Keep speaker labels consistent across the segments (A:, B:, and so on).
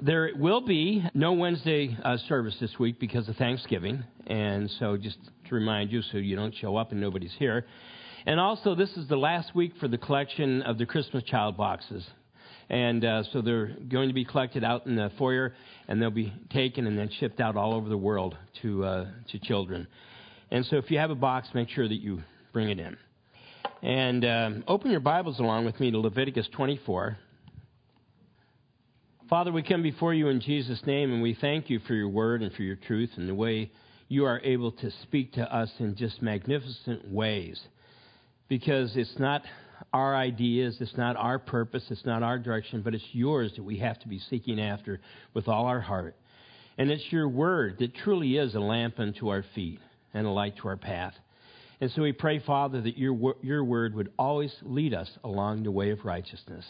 A: There will be no Wednesday uh, service this week because of Thanksgiving, and so just to remind you so you don't show up and nobody's here. And also, this is the last week for the collection of the Christmas child boxes. And uh, so they're going to be collected out in the foyer, and they'll be taken and then shipped out all over the world to, uh, to children. And so if you have a box, make sure that you bring it in. And um, open your Bibles along with me to Leviticus 24. Father, we come before you in Jesus' name, and we thank you for your word and for your truth and the way you are able to speak to us in just magnificent ways. Because it's not our ideas, it's not our purpose, it's not our direction, but it's yours that we have to be seeking after with all our heart. And it's your word that truly is a lamp unto our feet and a light to our path. And so we pray, Father, that your, your word would always lead us along the way of righteousness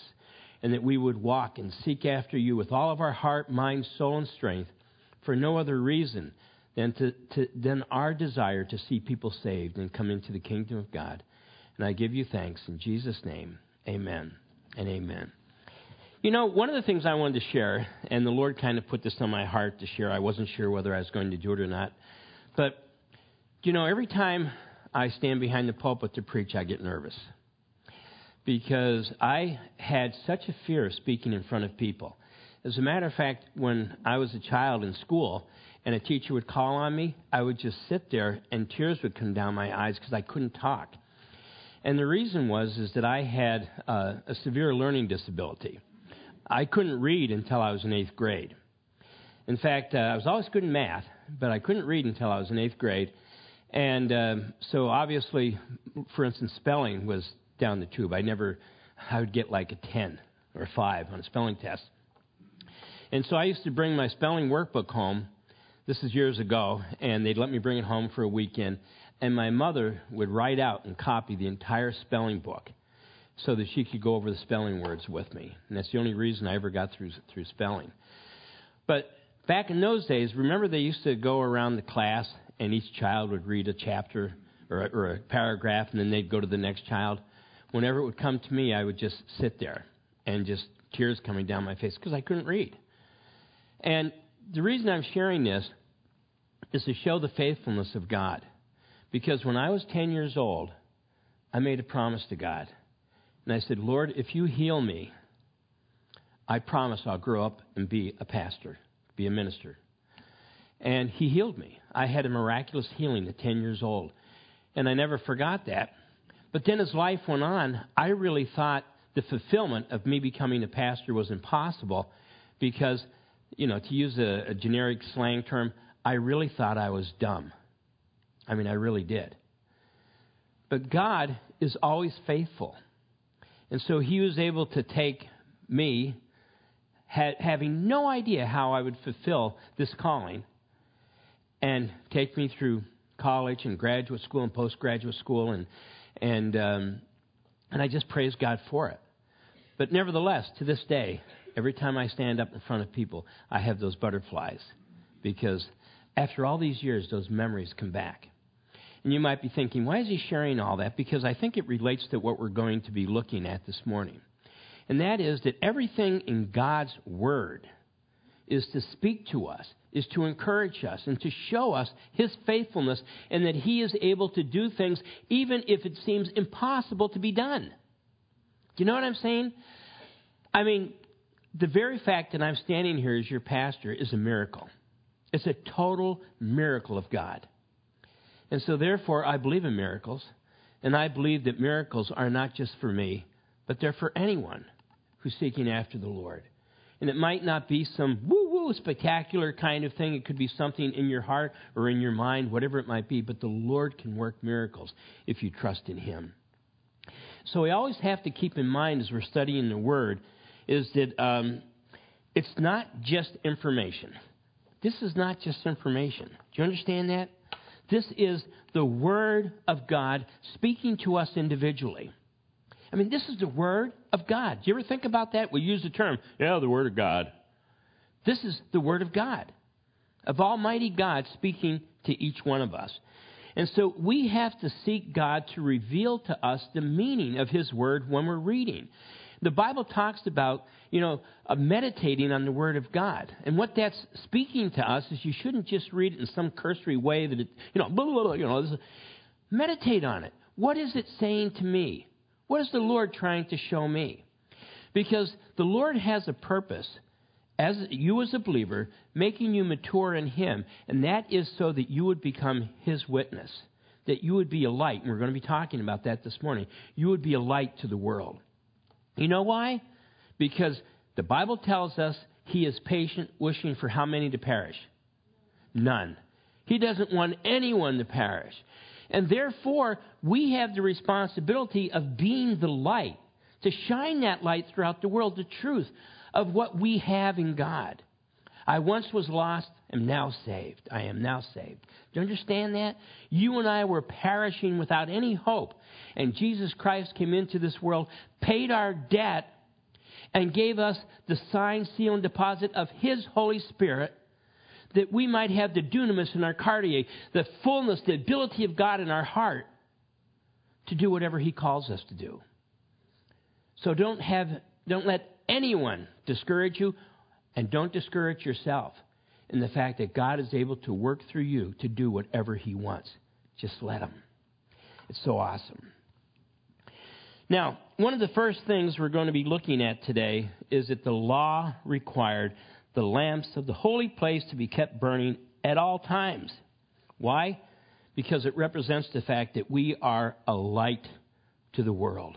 A: and that we would walk and seek after you with all of our heart, mind, soul, and strength for no other reason than, to, to, than our desire to see people saved and come into the kingdom of God. And I give you thanks in Jesus' name. Amen and amen. You know, one of the things I wanted to share, and the Lord kind of put this on my heart to share, I wasn't sure whether I was going to do it or not. But, you know, every time I stand behind the pulpit to preach, I get nervous because I had such a fear of speaking in front of people. As a matter of fact, when I was a child in school and a teacher would call on me, I would just sit there and tears would come down my eyes because I couldn't talk. And the reason was is that I had uh, a severe learning disability. I couldn't read until I was in eighth grade. In fact, uh, I was always good in math, but I couldn't read until I was in eighth grade. And uh, so, obviously, for instance, spelling was down the tube. I never, I would get like a 10 or a 5 on a spelling test. And so I used to bring my spelling workbook home. This is years ago, and they'd let me bring it home for a weekend. And my mother would write out and copy the entire spelling book so that she could go over the spelling words with me. And that's the only reason I ever got through, through spelling. But back in those days, remember they used to go around the class and each child would read a chapter or a, or a paragraph and then they'd go to the next child? Whenever it would come to me, I would just sit there and just tears coming down my face because I couldn't read. And the reason I'm sharing this is to show the faithfulness of God. Because when I was 10 years old, I made a promise to God. And I said, Lord, if you heal me, I promise I'll grow up and be a pastor, be a minister. And he healed me. I had a miraculous healing at 10 years old. And I never forgot that. But then as life went on, I really thought the fulfillment of me becoming a pastor was impossible because, you know, to use a, a generic slang term, I really thought I was dumb. I mean, I really did. But God is always faithful. And so he was able to take me, having no idea how I would fulfill this calling, and take me through college and graduate school and postgraduate school and and, um, and I just praise God for it. But nevertheless, to this day, every time I stand up in front of people, I have those butterflies because after all these years, those memories come back. And you might be thinking, why is he sharing all that? Because I think it relates to what we're going to be looking at this morning. And that is that everything in God's Word is to speak to us, is to encourage us, and to show us His faithfulness, and that He is able to do things even if it seems impossible to be done. Do you know what I'm saying? I mean, the very fact that I'm standing here as your pastor is a miracle. It's a total miracle of God. And so, therefore, I believe in miracles, and I believe that miracles are not just for me, but they're for anyone who's seeking after the Lord. And it might not be some woo woo spectacular kind of thing. It could be something in your heart or in your mind, whatever it might be. But the Lord can work miracles if you trust in Him. So we always have to keep in mind as we're studying the Word is that um, it's not just information. This is not just information. Do you understand that? This is the Word of God speaking to us individually. I mean, this is the Word of God. Do you ever think about that? We use the term, yeah, the Word of God. This is the Word of God, of Almighty God speaking to each one of us. And so we have to seek God to reveal to us the meaning of His Word when we're reading. The Bible talks about, you know, uh, meditating on the Word of God. And what that's speaking to us is you shouldn't just read it in some cursory way that it, you know, blah, blah, blah, you know, meditate on it. What is it saying to me? What is the Lord trying to show me? Because the Lord has a purpose as you as a believer, making you mature in Him, and that is so that you would become His witness, that you would be a light, and we're going to be talking about that this morning. You would be a light to the world. You know why? Because the Bible tells us He is patient, wishing for how many to perish? None. He doesn't want anyone to perish. And therefore, we have the responsibility of being the light, to shine that light throughout the world, the truth of what we have in God. I once was lost, am now saved. I am now saved. Do you understand that? You and I were perishing without any hope. And Jesus Christ came into this world, paid our debt, and gave us the sign, seal, and deposit of His Holy Spirit that we might have the dunamis in our cardia, the fullness, the ability of God in our heart to do whatever He calls us to do. So don't have, don't let anyone discourage you, and don't discourage yourself in the fact that God is able to work through you to do whatever He wants. Just let Him. It's so awesome. Now, one of the first things we're going to be looking at today is that the law required the lamps of the holy place to be kept burning at all times. Why? Because it represents the fact that we are a light to the world.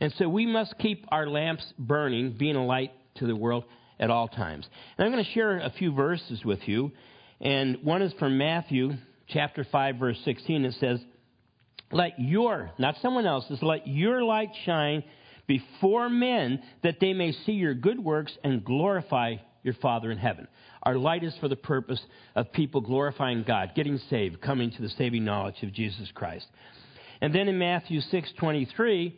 A: And so we must keep our lamps burning, being a light to the world at all times. And I'm going to share a few verses with you. And one is from Matthew chapter 5, verse 16. It says, Let your, not someone else's, let your light shine before men that they may see your good works and glorify your Father in heaven. Our light is for the purpose of people glorifying God, getting saved, coming to the saving knowledge of Jesus Christ. And then in Matthew 6:23,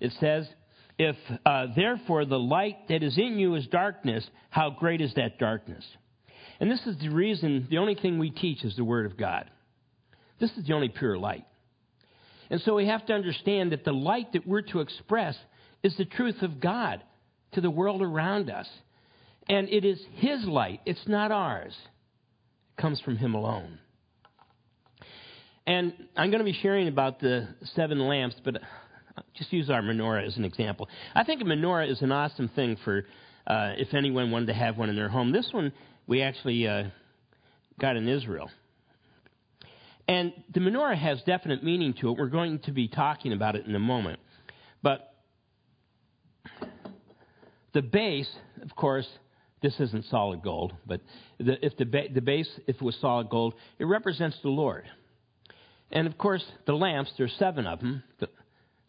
A: it says, If uh, therefore the light that is in you is darkness, how great is that darkness? And this is the reason, the only thing we teach is the Word of God. This is the only pure light. And so we have to understand that the light that we're to express is the truth of God to the world around us. And it is His light, it's not ours. It comes from Him alone. And I'm going to be sharing about the seven lamps, but just use our menorah as an example. I think a menorah is an awesome thing for uh, if anyone wanted to have one in their home. This one we actually uh, got in Israel. And the menorah has definite meaning to it. We're going to be talking about it in a moment. But the base, of course, this isn't solid gold, but the, if the, ba- the base, if it was solid gold, it represents the Lord. And of course, the lamps, there's seven of them. The,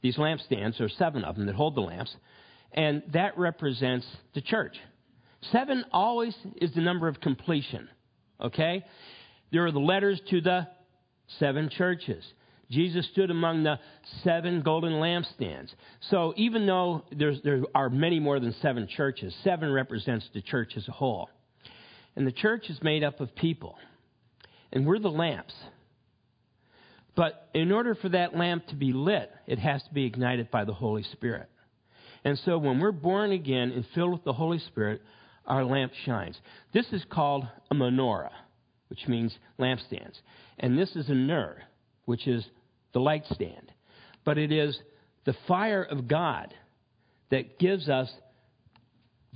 A: these lampstands, there are seven of them that hold the lamps, and that represents the church. Seven always is the number of completion, okay? There are the letters to the seven churches. Jesus stood among the seven golden lampstands. So even though there are many more than seven churches, seven represents the church as a whole. And the church is made up of people. And we're the lamps. But in order for that lamp to be lit, it has to be ignited by the Holy Spirit. And so when we're born again and filled with the Holy Spirit, our lamp shines. This is called a menorah, which means lampstands. And this is a ner, which is the light stand. But it is the fire of God that gives us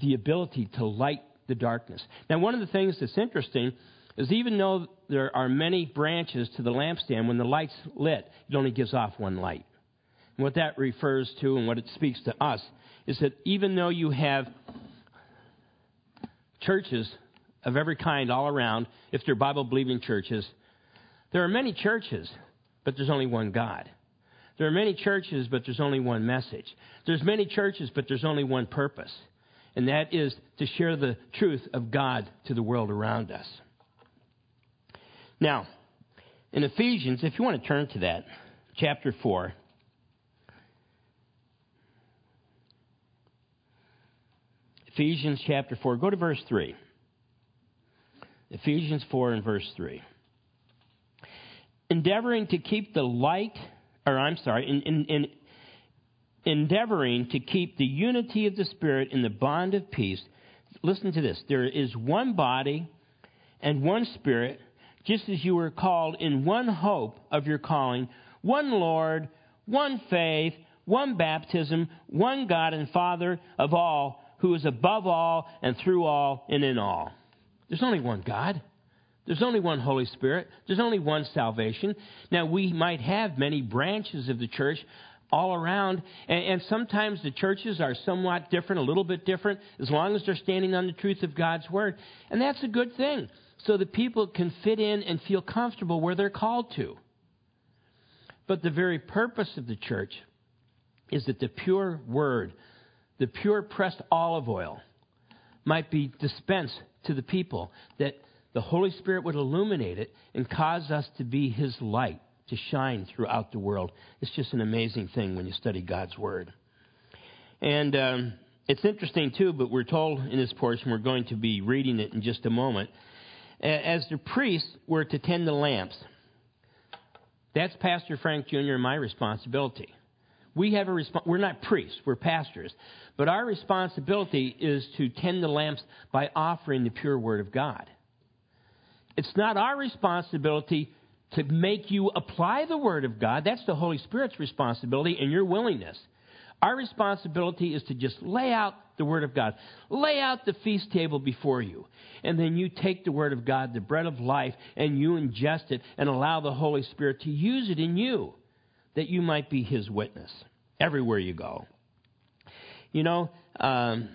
A: the ability to light the darkness. Now, one of the things that's interesting is even though there are many branches to the lampstand, when the light's lit, it only gives off one light. And what that refers to and what it speaks to us is that even though you have churches of every kind all around, if they're Bible believing churches, there are many churches, but there's only one God. There are many churches, but there's only one message. There's many churches, but there's only one purpose, and that is to share the truth of God to the world around us. Now, in Ephesians, if you want to turn to that, chapter 4. Ephesians chapter 4. Go to verse 3. Ephesians 4 and verse 3. Endeavoring to keep the light, or I'm sorry, in, in, in endeavoring to keep the unity of the Spirit in the bond of peace. Listen to this there is one body and one Spirit, just as you were called in one hope of your calling, one Lord, one faith, one baptism, one God and Father of all, who is above all and through all and in all. There's only one God. There's only one Holy Spirit. There's only one salvation. Now, we might have many branches of the church all around, and, and, sometimes the churches are somewhat different, a little bit different, as long as they're standing on the truth of God's Word. And that's a good thing, so that people can fit in and feel comfortable where they're called to. But the very purpose of the church is that the pure Word, the pure pressed olive oil, might be dispensed to the people, that the Holy Spirit would illuminate it and cause us to be His light to shine throughout the world. It's just an amazing thing when you study God's Word. And um, it's interesting, too, but we're told in this portion, we're going to be reading it in just a moment. As the priests were to tend the lamps, that's Pastor Frank Jr. and my responsibility. We have a resp- we're not priests, we're pastors. But our responsibility is to tend the lamps by offering the pure Word of God. It's not our responsibility to make you apply the Word of God. That's the Holy Spirit's responsibility and your willingness. Our responsibility is to just lay out the Word of God. Lay out the feast table before you. And then you take the Word of God, the bread of life, and you ingest it and allow the Holy Spirit to use it in you that you might be His witness everywhere you go. You know, um,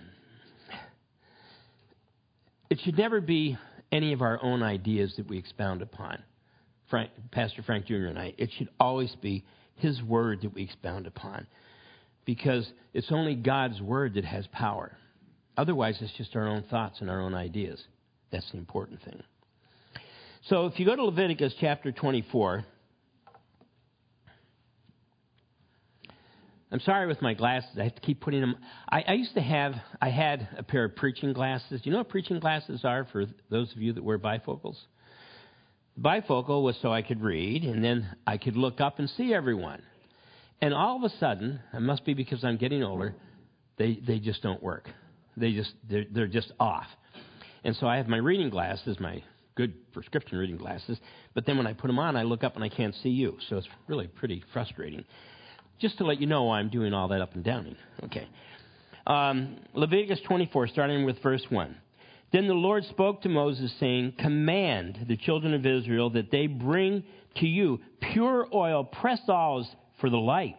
A: it should never be any of our own ideas that we expound upon. Frank, Pastor Frank Jr. and I, it should always be His Word that we expound upon. Because it's only God's Word that has power. Otherwise, it's just our own thoughts and our own ideas. That's the important thing. So if you go to Leviticus chapter 24, I'm sorry with my glasses. I have to keep putting them. I, I, used to have, I had a pair of preaching glasses. You know what preaching glasses are for those of you that wear bifocals? Bifocal was so I could read, and then I could look up and see everyone. And all of a sudden, it must be because I'm getting older, they, they just don't work. They just, they're, they're just off. And so I have my reading glasses, my good prescription reading glasses, but then when I put them on, I look up and I can't see you. So it's really pretty frustrating. Just to let you know I'm doing all that up and downing. Okay. Um, Leviticus 24, starting with verse 1. Then the Lord spoke to Moses, saying, Command the children of Israel that they bring to you pure oil, pressed olives for the light,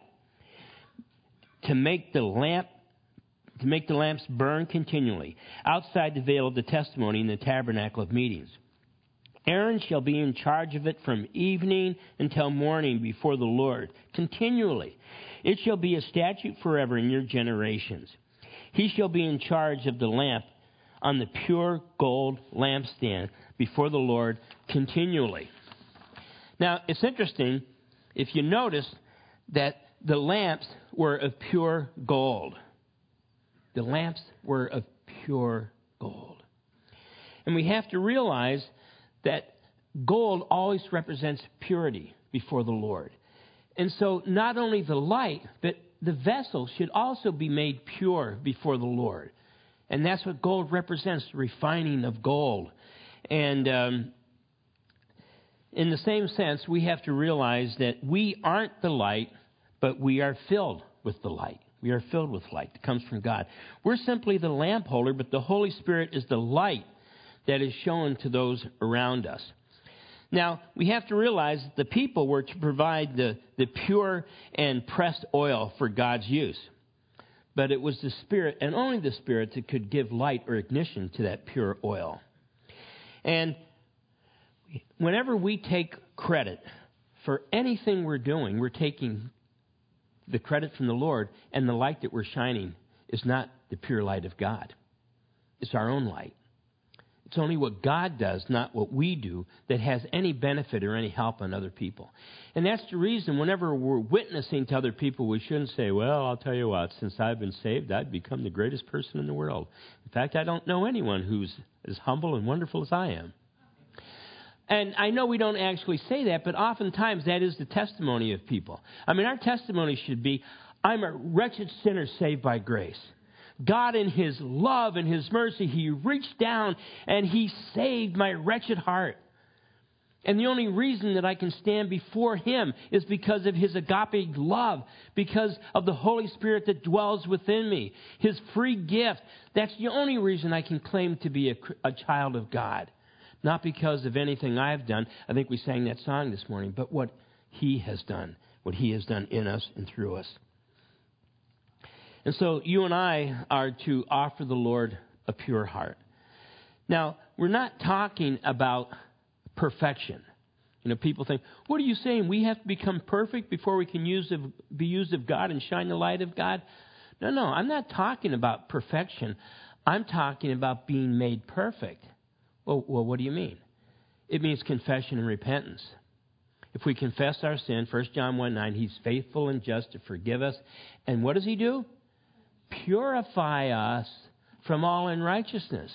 A: to make the lamp to make the lamps burn continually outside the veil of the testimony in the tabernacle of meetings. Aaron shall be in charge of it from evening until morning before the Lord, continually. It shall be a statute forever in your generations. He shall be in charge of the lamp on the pure gold lampstand before the Lord continually. Now, it's interesting if you notice that the lamps were of pure gold. The lamps were of pure gold. And we have to realize that gold always represents purity before the Lord. And so not only the light, but the vessel should also be made pure before the Lord. And that's what gold represents the refining of gold. And um, in the same sense, we have to realize that we aren't the light, but we are filled with the light. We are filled with light that comes from God. We're simply the lamp holder, but the Holy Spirit is the light that is shown to those around us. Now, we have to realize that the people were to provide the, the pure and pressed oil for God's use. But it was the Spirit, and only the Spirit, that could give light or ignition to that pure oil. And whenever we take credit for anything we're doing, we're taking the credit from the Lord, and the light that we're shining is not the pure light of God. It's our own light. It's only what God does, not what we do, that has any benefit or any help on other people. And that's the reason whenever we're witnessing to other people, we shouldn't say, Well, I'll tell you what, since I've been saved, I've become the greatest person in the world. In fact, I don't know anyone who's as humble and wonderful as I am. And I know we don't actually say that, but oftentimes that is the testimony of people. I mean, our testimony should be, I'm a wretched sinner saved by grace. God, in His love and His mercy, He reached down and He saved my wretched heart. And the only reason that I can stand before Him is because of His agape love, because of the Holy Spirit that dwells within me, His free gift. That's the only reason I can claim to be a, a child of God. Not because of anything I've done. I think we sang that song this morning, but what He has done, what He has done in us and through us. And so you and I are to offer the Lord a pure heart. Now, we're not talking about perfection. You know, people think, what are you saying? We have to become perfect before we can use of, be used of God and shine the light of God? No, no, I'm not talking about perfection. I'm talking about being made perfect. Well, well what do you mean? It means confession and repentance. If we confess our sin, 1 John 1 9, He's faithful and just to forgive us. And what does He do? Purify us from all unrighteousness.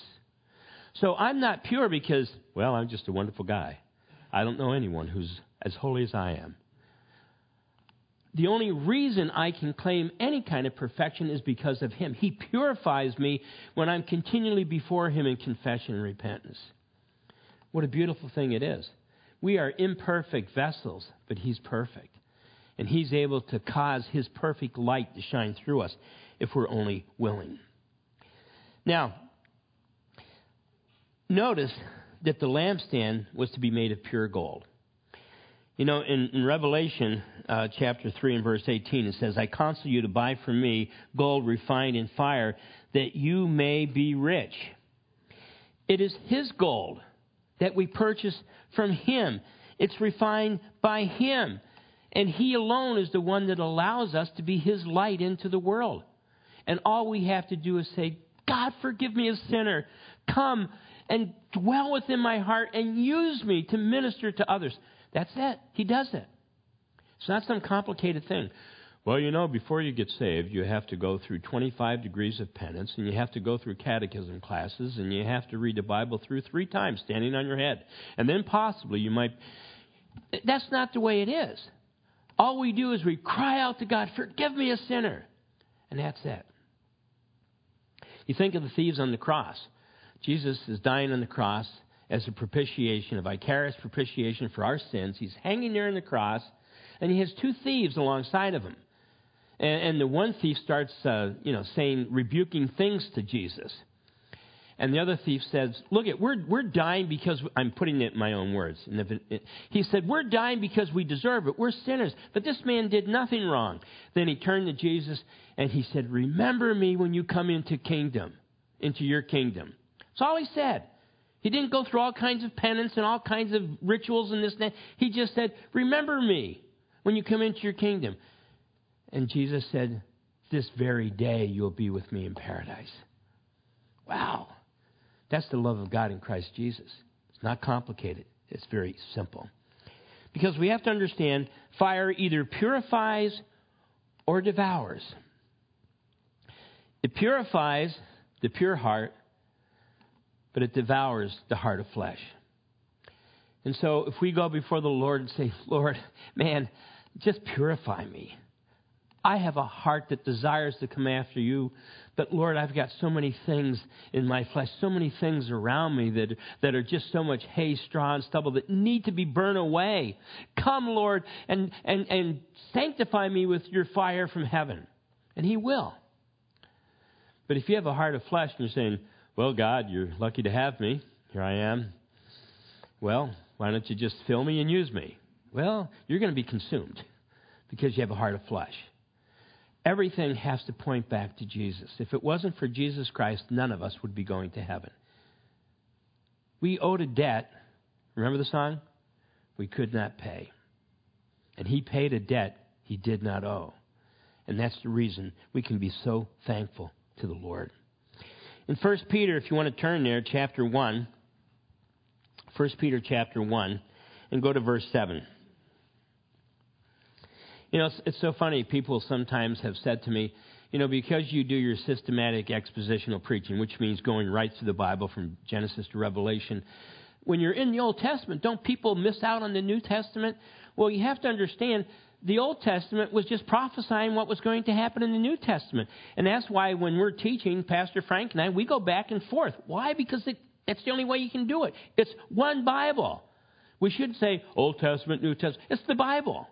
A: So I'm not pure because, well, I'm just a wonderful guy. I don't know anyone who's as holy as I am. The only reason I can claim any kind of perfection is because of Him. He purifies me when I'm continually before Him in confession and repentance. What a beautiful thing it is. We are imperfect vessels, but He's perfect. And He's able to cause His perfect light to shine through us if we're only willing. Now, notice that the lampstand was to be made of pure gold. You know, in, in Revelation uh, chapter 3 and verse 18, it says, I counsel you to buy from me gold refined in fire, that you may be rich. It is His gold that we purchase from Him. It's refined by Him. And He alone is the one that allows us to be His light into the world. And all we have to do is say, God, forgive me a sinner. Come and dwell within my heart and use me to minister to others. That's it. He does it. It's not some complicated thing. Well, you know, before you get saved, you have to go through 25 degrees of penance, and you have to go through catechism classes, and you have to read the Bible through three times, standing on your head. And then possibly you might. That's not the way it is. All we do is we cry out to God, Forgive me a sinner. And that's it. You think of the thieves on the cross. Jesus is dying on the cross as a propitiation, a vicarious propitiation for our sins. He's hanging there on the cross, and he has two thieves alongside of him. And, and the one thief starts, uh, you know, saying, rebuking things to Jesus. And the other thief says, Look, it, we're, we're dying because, I'm putting it in my own words. It, he said, We're dying because we deserve it. We're sinners. But this man did nothing wrong. Then he turned to Jesus and he said, Remember me when you come into kingdom, into your kingdom. That's all he said. He didn't go through all kinds of penance and all kinds of rituals and this and that. He just said, Remember me when you come into your kingdom. And Jesus said, This very day you'll be with me in paradise. Wow. That's the love of God in Christ Jesus. It's not complicated, it's very simple. Because we have to understand fire either purifies or devours. It purifies the pure heart, but it devours the heart of flesh. And so if we go before the Lord and say, Lord, man, just purify me. I have a heart that desires to come after you, but Lord, I've got so many things in my flesh, so many things around me that, that are just so much hay, straw, and stubble that need to be burned away. Come, Lord, and, and, and sanctify me with your fire from heaven. And He will. But if you have a heart of flesh and you're saying, Well, God, you're lucky to have me. Here I am. Well, why don't you just fill me and use me? Well, you're going to be consumed because you have a heart of flesh. Everything has to point back to Jesus. If it wasn't for Jesus Christ, none of us would be going to heaven. We owed a debt. Remember the song? We could not pay. And he paid a debt he did not owe. And that's the reason we can be so thankful to the Lord. In 1 Peter, if you want to turn there, chapter 1, 1 Peter chapter 1, and go to verse 7. You know, it's, it's so funny. People sometimes have said to me, you know, because you do your systematic expositional preaching, which means going right through the Bible from Genesis to Revelation, when you're in the Old Testament, don't people miss out on the New Testament? Well, you have to understand the Old Testament was just prophesying what was going to happen in the New Testament. And that's why when we're teaching, Pastor Frank and I, we go back and forth. Why? Because it, that's the only way you can do it. It's one Bible. We should say Old Testament, New Testament. It's the Bible.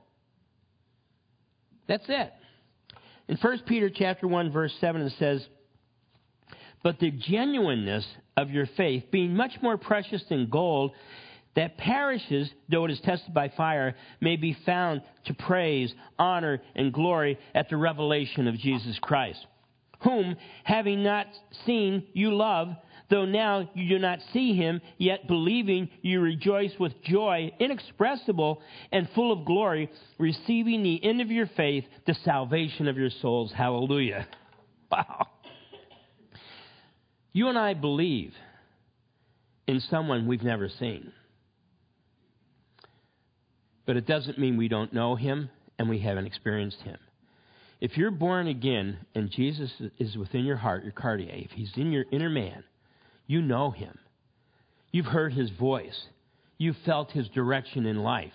A: That's it. In 1 Peter chapter 1 verse 7 it says, "But the genuineness of your faith, being much more precious than gold that perishes, though it is tested by fire, may be found to praise, honor, and glory at the revelation of Jesus Christ, whom, having not seen, you love, though now you do not see him, yet believing you rejoice with joy inexpressible and full of glory, receiving the end of your faith, the salvation of your souls. Hallelujah. Wow. You and I believe in someone we've never seen. But it doesn't mean we don't know him and we haven't experienced him. If you're born again and Jesus is within your heart, your cardia, if he's in your inner man, you know him. You've heard his voice. You've felt his direction in life.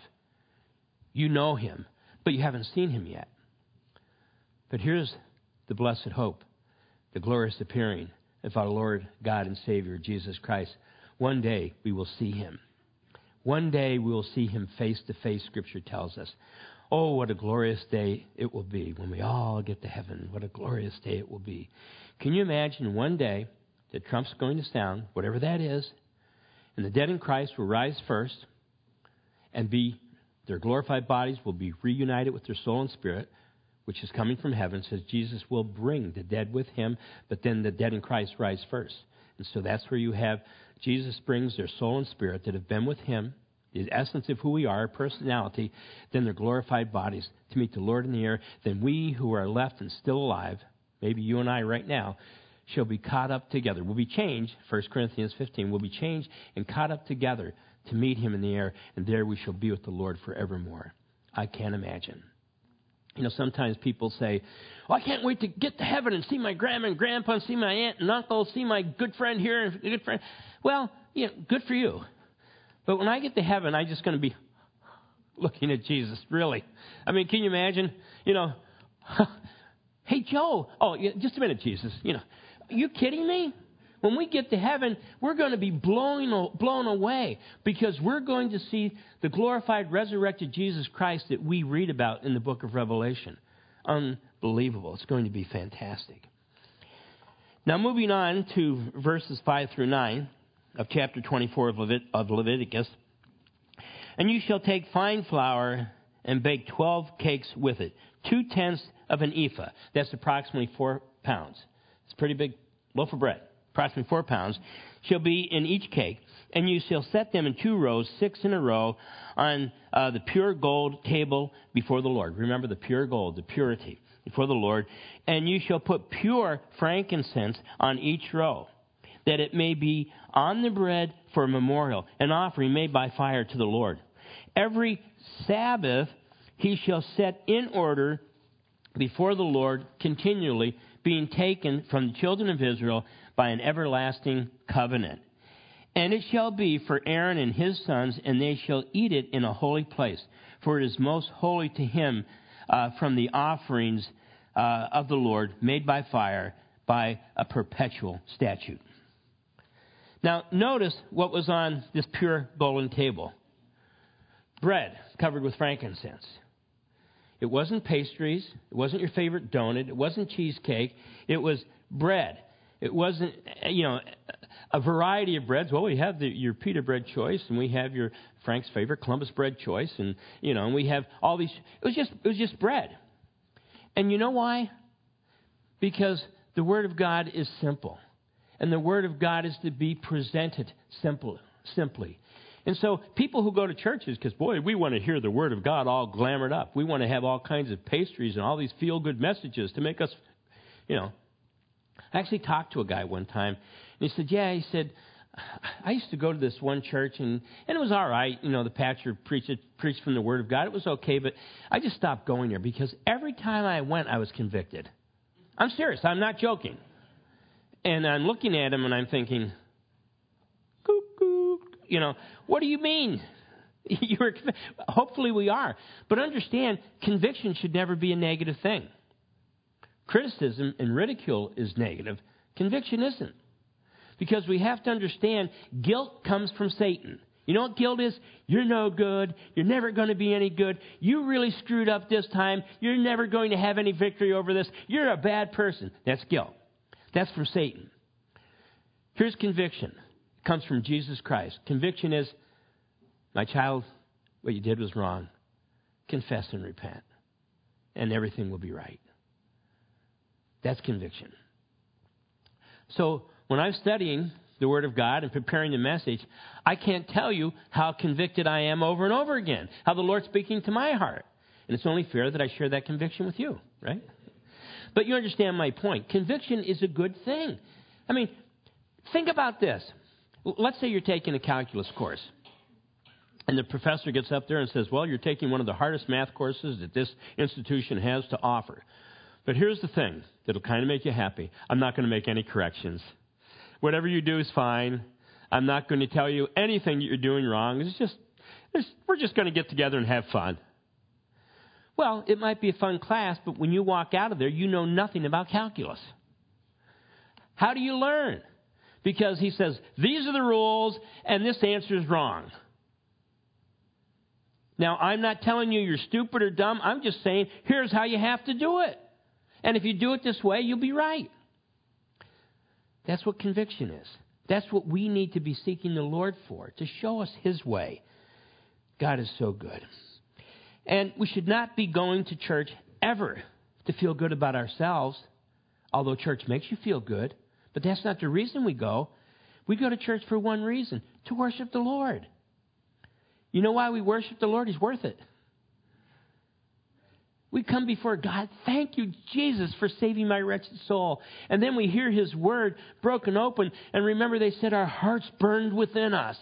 A: You know him, but you haven't seen him yet. But here's the blessed hope, the glorious appearing of our Lord God and Savior, Jesus Christ. One day we will see him. One day we will see him face to face, Scripture tells us. Oh, what a glorious day it will be when we all get to heaven. What a glorious day it will be. Can you imagine one day that trump's going to sound, whatever that is, and the dead in Christ will rise first and be, their glorified bodies will be reunited with their soul and spirit, which is coming from heaven, says Jesus will bring the dead with him, but then the dead in Christ rise first. And so that's where you have Jesus brings their soul and spirit that have been with him, the essence of who we are, personality, then their glorified bodies to meet the Lord in the air. Then we who are left and still alive, maybe you and I right now, shall be caught up together. We'll be changed, 1 Corinthians 15, we'll be changed and caught up together to meet him in the air, and there we shall be with the Lord forevermore. I can't imagine. You know, sometimes people say, oh, I can't wait to get to heaven and see my grandma and grandpa and see my aunt and uncle, see my good friend here and good friend. Well, you know, good for you. But when I get to heaven, I'm just going to be looking at Jesus, really. I mean, can you imagine? You know, hey, Joe. Oh, yeah, just a minute, Jesus. You know, you kidding me? When we get to heaven, we're going to be blown, blown away because we're going to see the glorified, resurrected Jesus Christ that we read about in the book of Revelation. Unbelievable. It's going to be fantastic. Now, moving on to verses 5 through 9 of chapter 24 of, Levit- of Leviticus. And you shall take fine flour and bake 12 cakes with it, two tenths of an ephah. That's approximately four pounds. It's a pretty big loaf of bread, approximately four pounds, shall be in each cake. And you shall set them in two rows, six in a row, on uh, the pure gold table before the Lord. Remember the pure gold, the purity before the Lord. And you shall put pure frankincense on each row that it may be on the bread for a memorial, an offering made by fire to the Lord. Every Sabbath he shall set in order before the Lord continually, being taken from the children of Israel by an everlasting covenant. And it shall be for Aaron and his sons, and they shall eat it in a holy place, for it is most holy to him uh, from the offerings uh, of the Lord made by fire by a perpetual statute. Now, notice what was on this pure golden table bread covered with frankincense. It wasn't pastries. It wasn't your favorite donut. It wasn't cheesecake. It was bread. It wasn't, you know, a variety of breads. Well, we have the, your pita bread choice, and we have your Frank's favorite Columbus bread choice, and you know, and we have all these. It was just, it was just bread. And you know why? Because the Word of God is simple. And the Word of God is to be presented simple, simply. And so people who go to churches, because boy, we want to hear the Word of God all glamored up. We want to have all kinds of pastries and all these feel good messages to make us, you know. I actually talked to a guy one time, and he said, Yeah, he said, I used to go to this one church, and, and it was all right. You know, the pastor preached, preached from the Word of God. It was okay, but I just stopped going there because every time I went, I was convicted. I'm serious. I'm not joking. And I'm looking at him and I'm thinking, you know, what do you mean? You're, hopefully we are. But understand, conviction should never be a negative thing. Criticism and ridicule is negative. Conviction isn't. Because we have to understand guilt comes from Satan. You know what guilt is? You're no good. You're never going to be any good. You really screwed up this time. You're never going to have any victory over this. You're a bad person. That's guilt. That's from Satan. Here's conviction. Comes from Jesus Christ. Conviction is, my child, what you did was wrong. Confess and repent, and everything will be right. That's conviction. So when I'm studying the Word of God and preparing the message, I can't tell you how convicted I am over and over again, how the Lord's speaking to my heart. And it's only fair that I share that conviction with you, right? But you understand my point. Conviction is a good thing. I mean, think about this. Let's say you're taking a calculus course. And the professor gets up there and says, Well, you're taking one of the hardest math courses that this institution has to offer. But here's the thing that'll kind of make you happy I'm not going to make any corrections. Whatever you do is fine. I'm not going to tell you anything that you're doing wrong. It's just, it's, we're just going to get together and have fun. Well, it might be a fun class, but when you walk out of there, you know nothing about calculus. How do you learn? Because he says, these are the rules, and this answer is wrong. Now, I'm not telling you you're stupid or dumb. I'm just saying, here's how you have to do it. And if you do it this way, you'll be right. That's what conviction is. That's what we need to be seeking the Lord for, to show us His way. God is so good. And we should not be going to church ever to feel good about ourselves, although church makes you feel good. But that's not the reason we go. We go to church for one reason to worship the Lord. You know why we worship the Lord? He's worth it. We come before God, thank you, Jesus, for saving my wretched soul. And then we hear his word broken open, and remember, they said our hearts burned within us.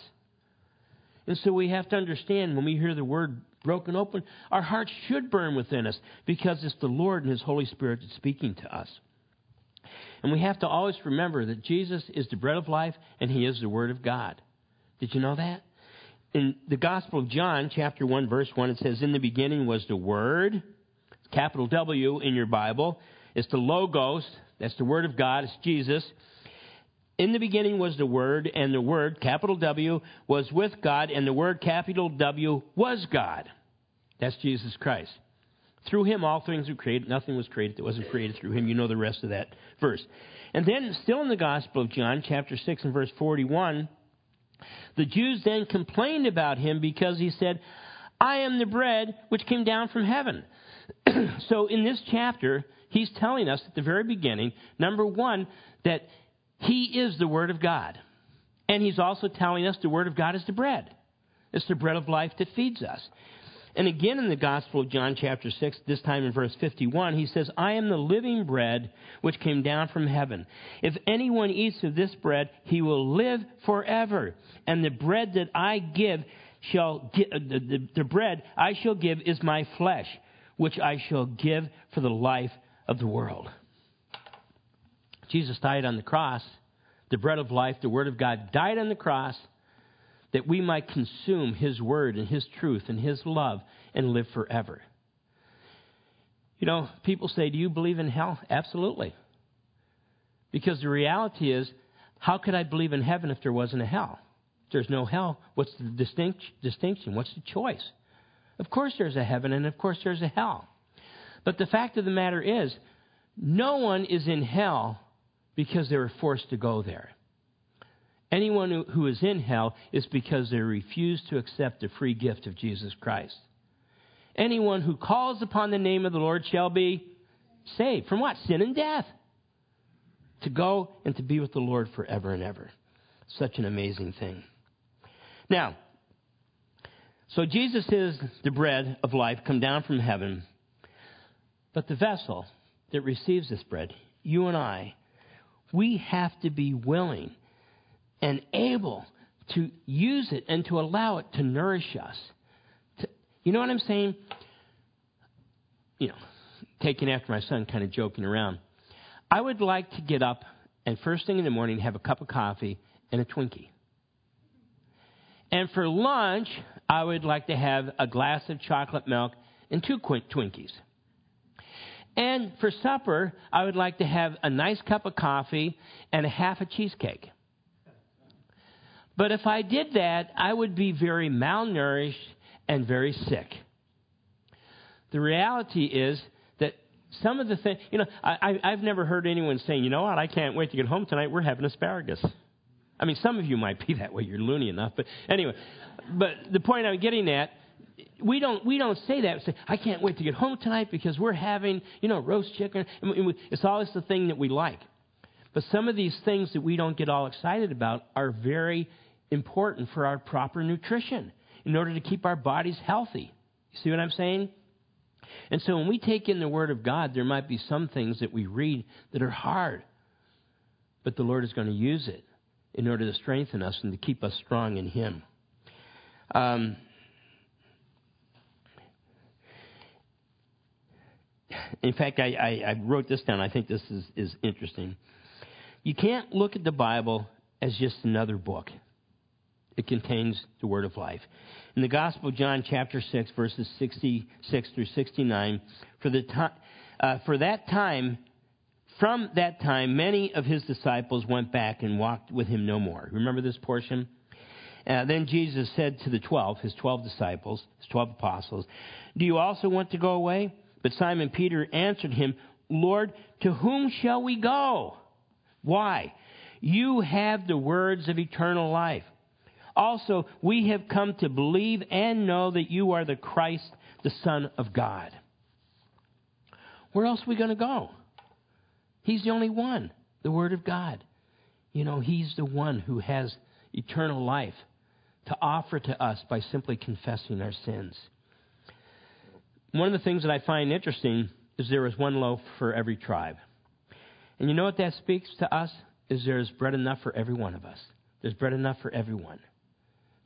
A: And so we have to understand when we hear the word broken open, our hearts should burn within us because it's the Lord and his Holy Spirit that's speaking to us. And we have to always remember that Jesus is the bread of life and he is the Word of God. Did you know that? In the Gospel of John, chapter 1, verse 1, it says, In the beginning was the Word capital W in your Bible. It's the Logos. That's the Word of God. It's Jesus. In the beginning was the Word, and the Word, capital W, was with God, and the Word, capital W, was God. That's Jesus Christ. Through him, all things were created. Nothing was created that wasn't created through him. You know the rest of that verse. And then, still in the Gospel of John, chapter 6 and verse 41, the Jews then complained about him because he said, I am the bread which came down from heaven. so in this chapter, he's telling us at the very beginning, number one, that he is the Word of God. And he's also telling us the Word of God is the bread. It's the bread of life that feeds us. And again in the Gospel of John, chapter 6, this time in verse 51, he says, I am the living bread which came down from heaven. If anyone eats of this bread, he will live forever. And the bread that I give shall, uh, the, the, the bread I shall give is my flesh, which I shall give for the life of the world. Jesus died on the cross. The bread of life, the Word of God, died on the cross that we might consume His Word and His truth and His love and live forever. You know, people say, Do you believe in hell? Absolutely. Because the reality is, how could I believe in heaven if there wasn't a hell? If there's no hell, what's the distinct, distinction? What's the choice? Of course there's a heaven and of course there's a hell. But the fact of the matter is, no one is in hell because they were forced to go there. Anyone who, is in hell is because they refuse to accept the free gift of Jesus Christ. Anyone who calls upon the name of the Lord shall be saved. From what? Sin and death. To go and to be with the Lord forever and ever. Such an amazing thing. Now, so Jesus is the bread of life come down from heaven. But the vessel that receives this bread, you and I, we have to be willing and able to use it and to allow it to nourish us. To, you know what I'm saying? You know, taking after my son, kind of joking around. I would like to get up and first thing in the morning have a cup of coffee and a Twinkie. And for lunch, I would like to have a glass of chocolate milk and two Twinkies. And for supper, I would like to have a nice cup of coffee and a half a cheesecake. But if I did that, I would be very malnourished and very sick. The reality is that some of the things, you know, I, I've never heard anyone saying, you know what, I can't wait to get home tonight, we're having asparagus. I mean, some of you might be that way, you're loony enough, but anyway. But the point I'm getting at, we don't we don't say that. We say, I can't wait to get home tonight because we're having you know roast chicken. It's always the thing that we like. But some of these things that we don't get all excited about are very important for our proper nutrition in order to keep our bodies healthy. You see what I'm saying? And so when we take in the Word of God, there might be some things that we read that are hard. But the Lord is going to use it in order to strengthen us and to keep us strong in Him. Um, in fact, I, I, I, wrote this down. I think this is, is interesting. You can't look at the Bible as just another book. It contains the word of life. In the Gospel of John, chapter 6, verses 66 through 69, for, the to, uh, for that time, from that time, many of his disciples went back and walked with him no more. Remember this portion? Uh, then Jesus said to the twelve, his twelve disciples, his twelve apostles, Do you also want to go away? But Simon Peter answered him, Lord, to whom shall we go? Why? You have the words of eternal life. Also, we have come to believe and know that you are the Christ, the Son of God. Where else are we going to go? He's the only one, the Word of God. You know, He's the one who has eternal life to offer to us by simply confessing our sins. One of the things that I find interesting is there is one loaf for every tribe. And you know what that speaks to us? Is there's bread enough for every one of us. There's bread enough for everyone.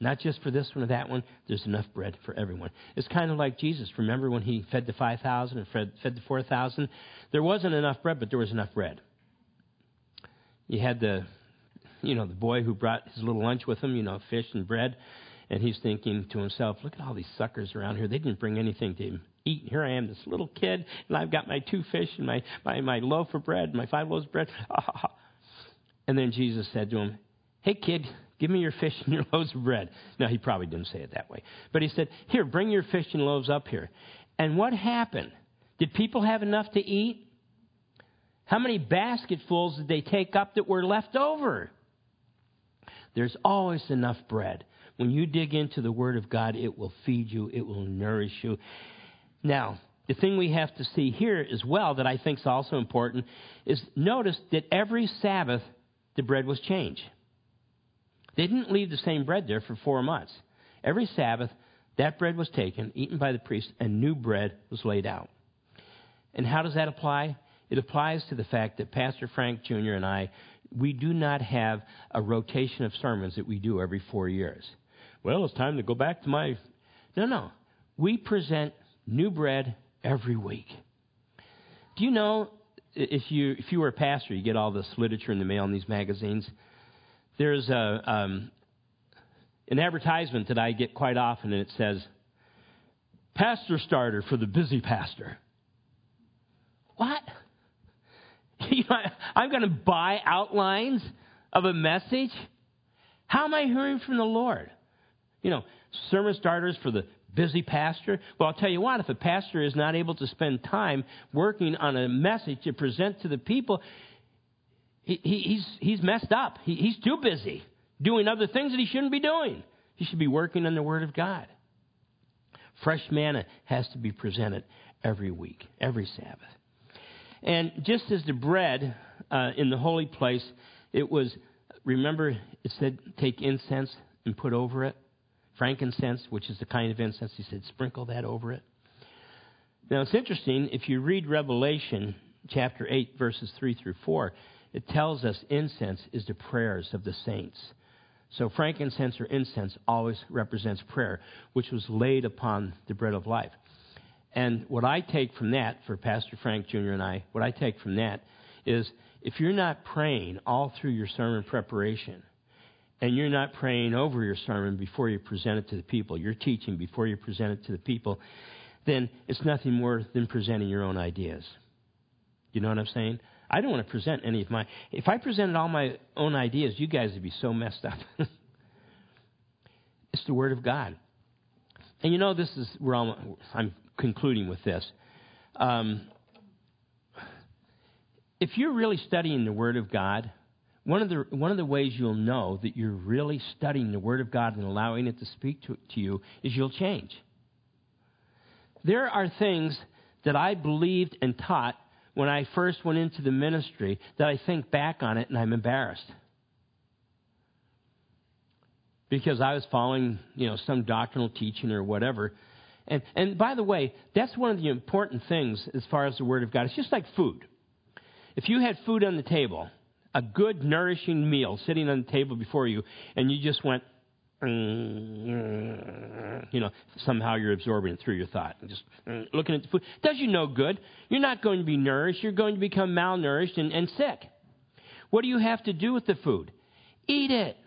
A: Not just for this one or that one, there's enough bread for everyone. It's kind of like Jesus. Remember when he fed the 5,000 and fed, the 4,000? There wasn't enough bread, but there was enough bread. You had the, you know, the boy who brought his little lunch with him, you know, fish and bread, and he's thinking to himself, look at all these suckers around here. They didn't bring anything to eat. Here I am, this little kid, and I've got my two fish and my, my, my loaf of bread, my five loaves of bread. and then Jesus said to him, hey, kid, Give me your fish and your loaves of bread. Now, he probably didn't say it that way. But he said, Here, bring your fish and loaves up here. And what happened? Did people have enough to eat? How many basketfuls did they take up that were left over? There's always enough bread. When you dig into the Word of God, it will feed you, it will nourish you. Now, the thing we have to see here as well that I think is also important is notice that every Sabbath the bread was changed. They didn't leave the same bread there for four months. Every Sabbath, that bread was taken, eaten by the priest, and new bread was laid out. And how does that apply? It applies to the fact that Pastor Frank Jr. and I, we do not have a rotation of sermons that we do every four years. Well, it's time to go back to my. No, no. We present new bread every week. Do you know if you if you were a pastor, you get all this literature in the mail in these magazines there's a, um, an advertisement that I get quite often, and it says, Pastor starter for the busy pastor. What? I'm going to buy outlines of a message? How am I hearing from the Lord? You know, sermon starters for the busy pastor? Well, I'll tell you what, if a pastor is not able to spend time working on a message to present to the people, he, he's, he's messed up. He, he's too busy doing other things that he shouldn't be doing. He should be working on the Word of God. Fresh manna has to be presented every week, every Sabbath. And just as the bread uh, in the holy place, it was, remember, it said take incense and put over it. Frankincense, which is the kind of incense, he said sprinkle that over it. Now it's interesting, if you read Revelation chapter 8, verses 3 through 4, it tells us incense is the prayers of the saints. So frankincense or incense always represents prayer, which was laid upon the bread of life. And what I take from that, for Pastor Frank Jr. and I, what I take from that is if you're not praying all through your sermon preparation, and you're not praying over your sermon before you present it to the people, you're teaching before you present it to the people, then it's nothing more than presenting your own ideas. You know what I'm saying? I don't want to present any of my. If I presented all my own ideas, you guys would be so messed up. it's the Word of God. And you know, this is where I'm, I'm concluding with this. Um, if you're really studying the Word of God, one of, the, one of the ways you'll know that you're really studying the Word of God and allowing it to speak to, to you is you'll change. There are things that I believed and taught when I first went into the ministry that I think back on it and I'm embarrassed. Because I was following, you know, some doctrinal teaching or whatever. And, and by the way, that's one of the important things as far as the Word of God. It's just like food. If you had food on the table, a good, nourishing meal sitting on the table before you, and you just went, you know, somehow you're absorbing it through your thought just mm, looking at the food. Does you no good. You're not going to be nourished. You're going to become malnourished and, and sick. What do you have to do with the food? Eat it.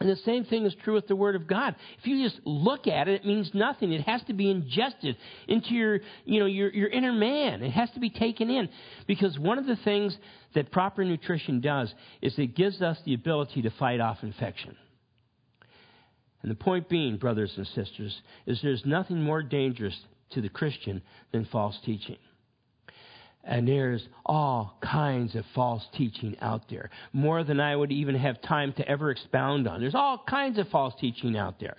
A: And the same thing is true with the Word of God. If you just look at it, it means nothing. It has to be ingested into your, you know, your, your inner man. It has to be taken in. Because one of the things that proper nutrition does is it gives us the ability to fight off infection. And the point being, brothers and sisters, is there's nothing more dangerous to the Christian than false teaching. And there's all kinds of false teaching out there, more than I would even have time to ever expound on. There's all kinds of false teaching out there.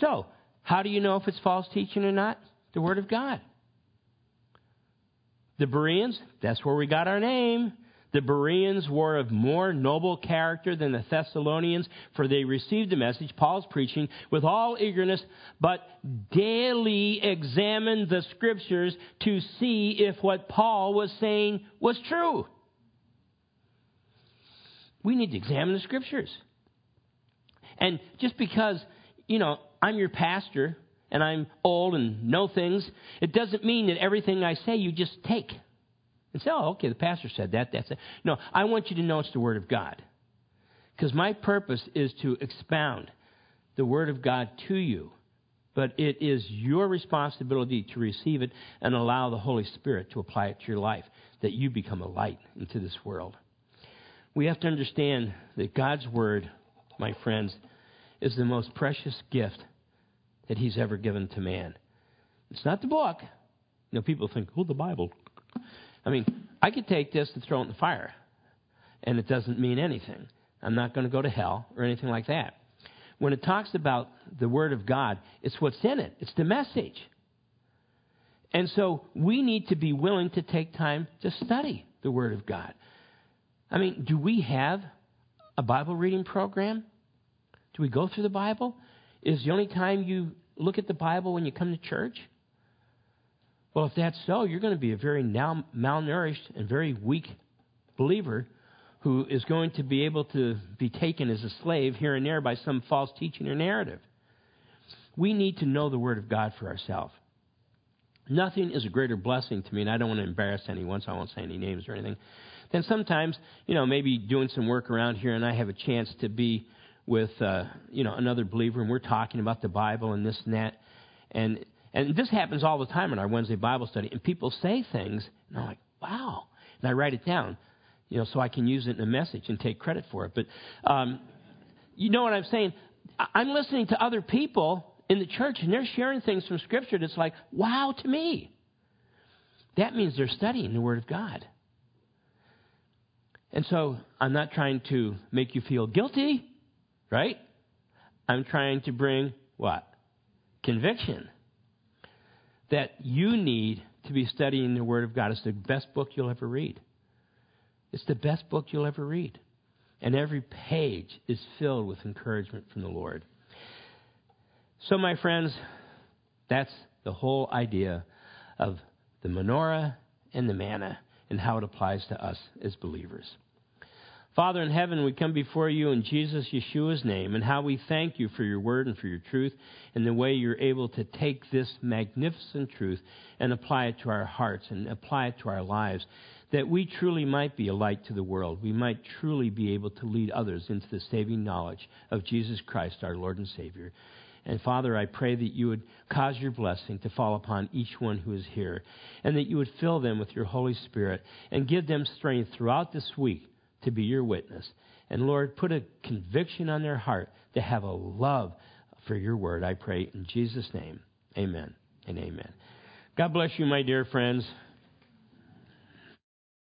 A: So, how do you know if it's false teaching or not? The Word of God. The Bereans, that's where we got our name. The Bereans were of more noble character than the Thessalonians, for they received the message, Paul's preaching, with all eagerness, but daily examined the scriptures to see if what Paul was saying was true. We need to examine the scriptures. And just because, you know, I'm your pastor and I'm old and know things, it doesn't mean that everything I say you just take. And say, oh, okay, the pastor said that. That's it. No, I want you to know it's the Word of God. Because my purpose is to expound the Word of God to you. But it is your responsibility to receive it and allow the Holy Spirit to apply it to your life, that you become a light into this world. We have to understand that God's Word, my friends, is the most precious gift that He's ever given to man. It's not the book. You know, people think, oh, the Bible. I mean, I could take this and throw it in the fire, and it doesn't mean anything. I'm not going to go to hell or anything like that. When it talks about the Word of God, it's what's in it, it's the message. And so we need to be willing to take time to study the Word of God. I mean, do we have a Bible reading program? Do we go through the Bible? Is the only time you look at the Bible when you come to church? Well, if that's so, you're going to be a very now malnourished and very weak believer who is going to be able to be taken as a slave here and there by some false teaching or narrative. We need to know the Word of God for ourselves. Nothing is a greater blessing to me, and I don't want to embarrass anyone, so I won't say any names or anything. Then sometimes, you know, maybe doing some work around here, and I have a chance to be with, uh, you know, another believer, and we're talking about the Bible and this and that. And and this happens all the time in our Wednesday Bible study. And people say things, and I'm like, wow. And I write it down, you know, so I can use it in a message and take credit for it. But um, you know what I'm saying? I'm listening to other people in the church, and they're sharing things from Scripture that's like, wow to me. That means they're studying the Word of God. And so I'm not trying to make you feel guilty, right? I'm trying to bring what? Conviction that you need to be studying the Word of God. It's the best book you'll ever read. It's the best book you'll ever read. And every page is filled with encouragement from the Lord. So, my friends, that's the whole idea of the menorah and the manna and how it applies to us as believers. Father in heaven, we come before you in Jesus Yeshua's name and how we thank you for your word and for your truth and the way you're able to take this magnificent truth and apply it to our hearts and apply it to our lives, that we truly might be a light to the world. We might truly be able to lead others into the saving knowledge of Jesus Christ, our Lord and Savior. And Father, I pray that you would cause your blessing to fall upon each one who is here, and that you would fill them with your Holy Spirit and give them strength throughout this week to be your witness. And Lord, put a conviction on their heart to have a love for your word, I pray in Jesus' name. Amen and amen. God bless you, my dear friends.